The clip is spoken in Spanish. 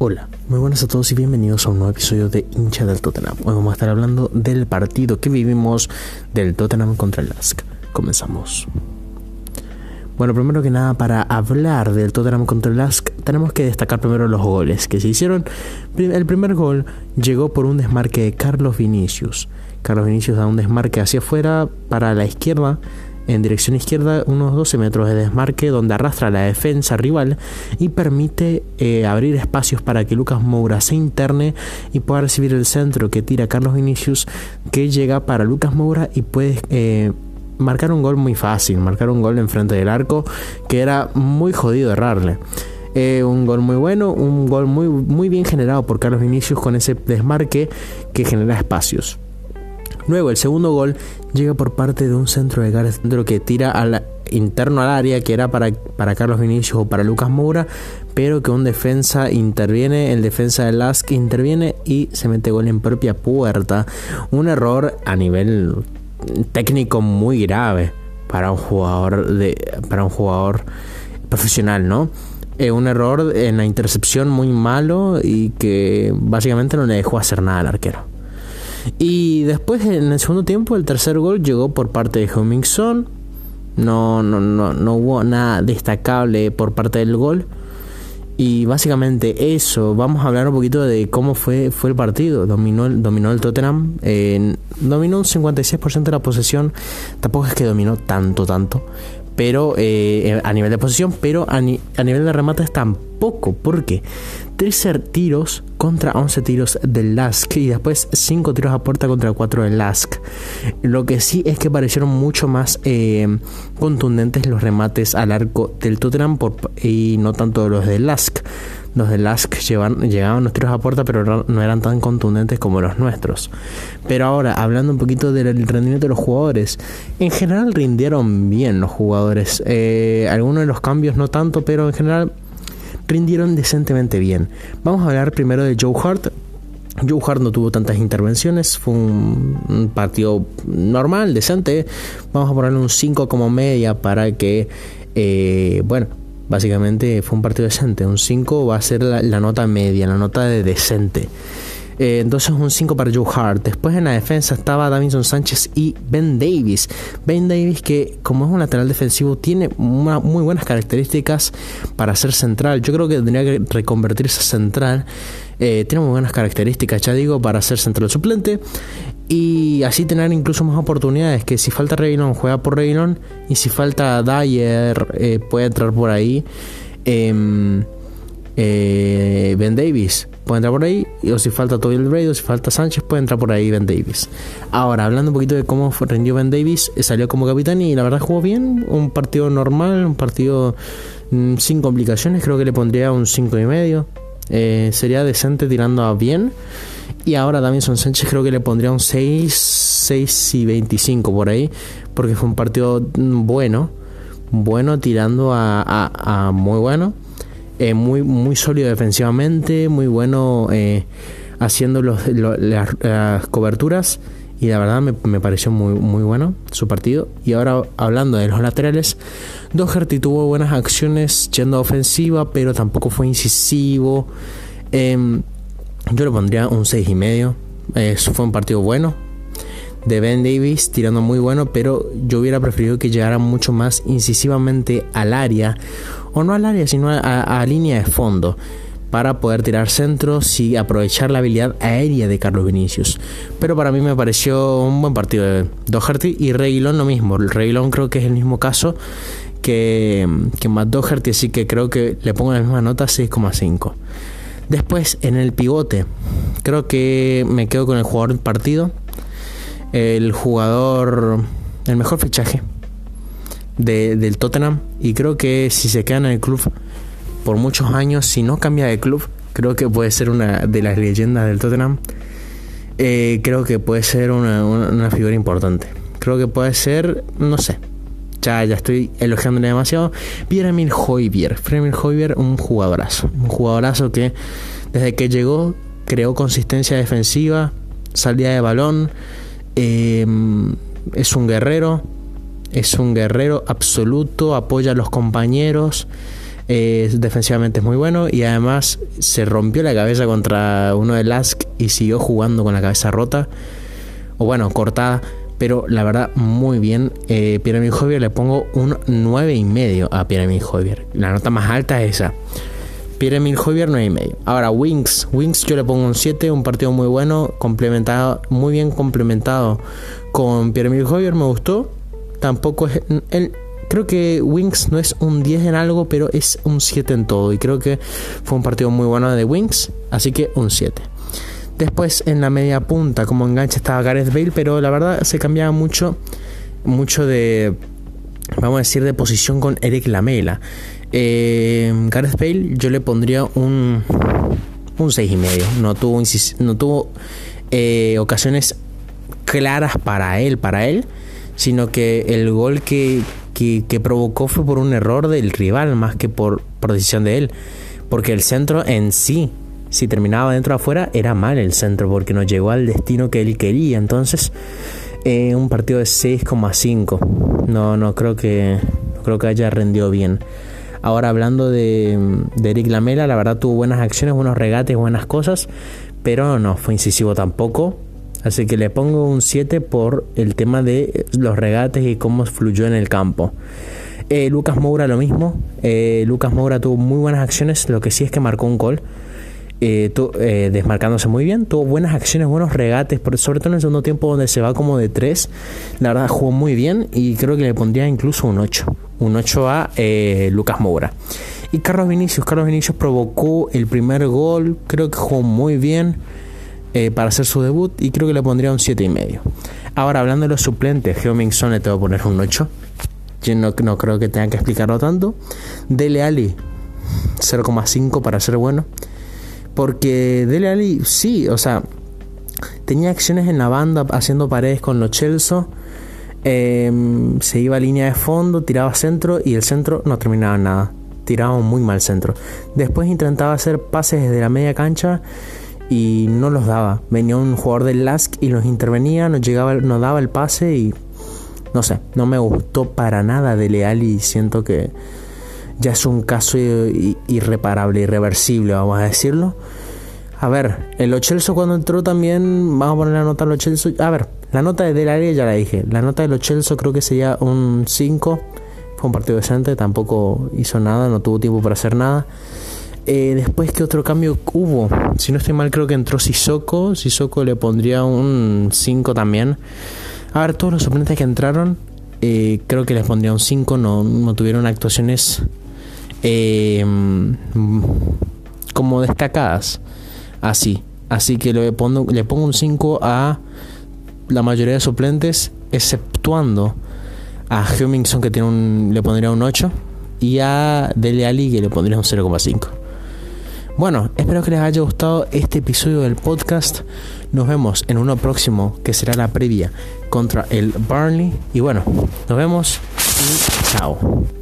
Hola, muy buenas a todos y bienvenidos a un nuevo episodio de Hincha del Tottenham. Hoy vamos a estar hablando del partido que vivimos del Tottenham contra el Lask. Comenzamos. Bueno, primero que nada, para hablar del Tottenham contra el Lask, tenemos que destacar primero los goles que se hicieron. El primer gol llegó por un desmarque de Carlos Vinicius. Carlos Vinicius da un desmarque hacia afuera para la izquierda en dirección izquierda unos 12 metros de desmarque donde arrastra la defensa rival y permite eh, abrir espacios para que Lucas Moura se interne y pueda recibir el centro que tira Carlos Vinicius que llega para Lucas Moura y puede eh, marcar un gol muy fácil, marcar un gol enfrente del arco que era muy jodido errarle. Eh, un gol muy bueno, un gol muy, muy bien generado por Carlos Vinicius con ese desmarque que genera espacios. Luego el segundo gol llega por parte de un centro de Gareth que tira al interno al área que era para, para Carlos Vinicius o para Lucas Moura, pero que un defensa interviene, el defensa de Lask interviene y se mete gol en propia puerta. Un error a nivel técnico muy grave para un jugador de para un jugador profesional, ¿no? Eh, un error en la intercepción muy malo y que básicamente no le dejó hacer nada al arquero. Y después en el segundo tiempo el tercer gol llegó por parte de heung No, no, no, no hubo nada destacable por parte del gol. Y básicamente eso, vamos a hablar un poquito de cómo fue, fue el partido. Dominó, dominó el Tottenham, dominó un 56% de la posesión, tampoco es que dominó tanto, tanto, pero eh, a nivel de posición, pero a, nivel de remates tampoco, porque 13 tiros contra 11 tiros del Lask y después 5 tiros a puerta contra 4 del Lask. Lo que sí es que parecieron mucho más eh, contundentes los remates al arco del Tottenham y no tanto los del Lask. Los de Lask llegaban los tiros a puerta, pero no eran tan contundentes como los nuestros. Pero ahora, hablando un poquito del rendimiento de los jugadores, en general rindieron bien los jugadores. Eh, algunos de los cambios no tanto, pero en general rindieron decentemente bien. Vamos a hablar primero de Joe Hart. Joe Hart no tuvo tantas intervenciones, fue un, partido normal, decente. Vamos a ponerle un 5 como media para que, eh, bueno, Básicamente fue un partido decente. Un 5 va a ser la, nota media, la nota de decente. Eh, entonces un 5 para Joe Hart. Después en la defensa estaba Davinson Sánchez y Ben Davis. Ben Davis que como es un lateral defensivo tiene muy buenas características para ser central. Yo creo que tendría que reconvertirse a central. Eh, tiene muy buenas características, ya digo, para ser central suplente y así tener incluso más oportunidades. Que si falta Reynolds, juega por Reynolds y si falta Dyer, eh, puede entrar por ahí. Em, eh, ben Davis puede entrar por ahí, o si falta Toby Rey, o si falta Sánchez, puede entrar por ahí Ben Davis. Ahora, hablando un poquito de cómo rindió Ben Davis, eh, salió como capitán y la verdad jugó bien, un partido normal, un partido mm, sin complicaciones, creo que le pondría un 5 y medio. sería decente tirando a bien. Y ahora Davinson Sánchez creo que le pondría un 6, 6 y 25 por ahí, porque fue un partido bueno, bueno tirando a, muy bueno, eh, muy, muy sólido defensivamente, muy bueno eh, haciendo las, coberturas. Y la verdad me, pareció muy, muy bueno su partido. Y ahora hablando de los laterales, Doherty tuvo buenas acciones yendo a ofensiva, pero tampoco fue incisivo. Eh, yo le pondría un 6 y medio. Eso fue un partido bueno. De Ben Davis tirando muy bueno, pero yo hubiera preferido que llegara mucho más incisivamente al área, o no al área, sino a, línea de fondo, para poder tirar centros y aprovechar la habilidad aérea de Carlos Vinicius. Pero para mí me pareció un buen partido de Doherty y Reguilón lo mismo. Reguilón creo que es el mismo caso que, que Matt Doherty, así que creo que le pongo la misma nota 6,5. Después, en el pivote, creo que me quedo con el jugador del partido. El jugador, el mejor fichaje del Tottenham. Y creo que si se queda en el club por muchos años, si no cambia de club, creo que puede ser una de las leyendas del Tottenham. Eh, creo que puede ser una, una figura importante. Creo que puede ser, no sé, ya, ya estoy elogiándole demasiado. Pierre-Emile Hoybier. Pierre-Emile Hoybier, un jugadorazo. Un jugadorazo que desde que llegó creó consistencia defensiva, salida de balón. Em, es un guerrero. Es un guerrero absoluto. Apoya a los compañeros. Defensivamente es muy bueno y además se rompió la cabeza contra uno de Lask y siguió jugando con la cabeza rota. O bueno, cortada. Pero la verdad, muy bien. Eh, Pyramid le pongo un 9,5 a Pyramid Javier. La nota más alta es esa. Pyramid Javier 9,5. Ahora, Wings. Wings yo le pongo un 7. Un partido muy bueno. Complementado. Muy bien complementado con Pyramid Javier. Me gustó. Tampoco es. El, creo que Wings no es un 10 en algo, pero es un 7 en todo. Y creo que fue un partido muy bueno de Wings. Así que un 7. Después en la media punta como enganche estaba Gareth Bale, pero la verdad se cambiaba mucho, mucho de, vamos a decir, de posición con Eric Lamela. Eh, Gareth Bale yo le pondría un, un 6,5. No tuvo, no tuvo eh, ocasiones claras para él, para él, sino que el gol que, que, provocó fue por un error del rival más que por, por decisión de él. Porque el centro en sí si terminaba dentro o afuera, era mal el centro porque no llegó al destino que él quería. Entonces, eh, un partido de 6,5. No, no creo que creo que haya rendido bien. Ahora hablando de, de Eric Lamela, la verdad tuvo buenas acciones, buenos regates, buenas cosas, pero no fue incisivo tampoco. Así que le pongo un 7 por el tema de los regates y cómo fluyó en el campo. Eh, Lucas Moura lo mismo. Eh, Lucas Moura tuvo muy buenas acciones, lo que sí es que marcó un gol. Eh, eh, desmarcándose muy bien, tuvo buenas acciones, buenos regates, sobre todo en el segundo tiempo donde se va como de 3, la verdad jugó muy bien y creo que le pondría incluso un 8, un 8 a eh, Lucas Moura. Y Carlos Vinicius, Carlos Vinicius provocó el primer gol, creo que jugó muy bien para hacer su debut y creo que le pondría un 7,5 y medio. Ahora hablando de los suplentes, Geo Mingson le tengo que poner un 8. Yo no, no creo que tenga que explicarlo tanto. Dele Ali 0,5 para ser bueno. Porque Dele Alli, sí, o sea, tenía acciones en la banda haciendo paredes con los Chelsea. Em, se iba a línea de fondo, tiraba centro y el centro no terminaba nada. Tiraba muy mal centro. Después intentaba hacer pases desde la media cancha y no los daba. Venía un jugador del Lask y los intervenía, no llegaba, no daba el pase y no sé, no me gustó para nada de Leal y siento que ya es un caso irreparable, irreversible, vamos a decirlo. A ver, el Ochelso cuando entró también, vamos a poner la nota al Ochelso. A ver, la nota de Del área ya la dije. La nota del Ochelso creo que sería un 5. Fue un partido decente, tampoco hizo nada, no tuvo tiempo para hacer nada. Eh, después, ¿qué otro cambio hubo? Si no estoy mal, creo que entró Sissoko. Sissoko le pondría un 5 también. A ver, todos los suplentes que entraron, eh, creo que les pondría un 5. No, no tuvieron actuaciones eh, como destacadas. Así. Así que le pongo, le pongo un 5 a la mayoría de suplentes, exceptuando a Hummingson que tiene un, le pondría un 8 y a Dele Ali que le pondría un 0,5. Bueno, espero que les haya gustado este episodio del podcast. Nos vemos en uno próximo que será la previa contra el Barney. Y bueno, nos vemos y chao.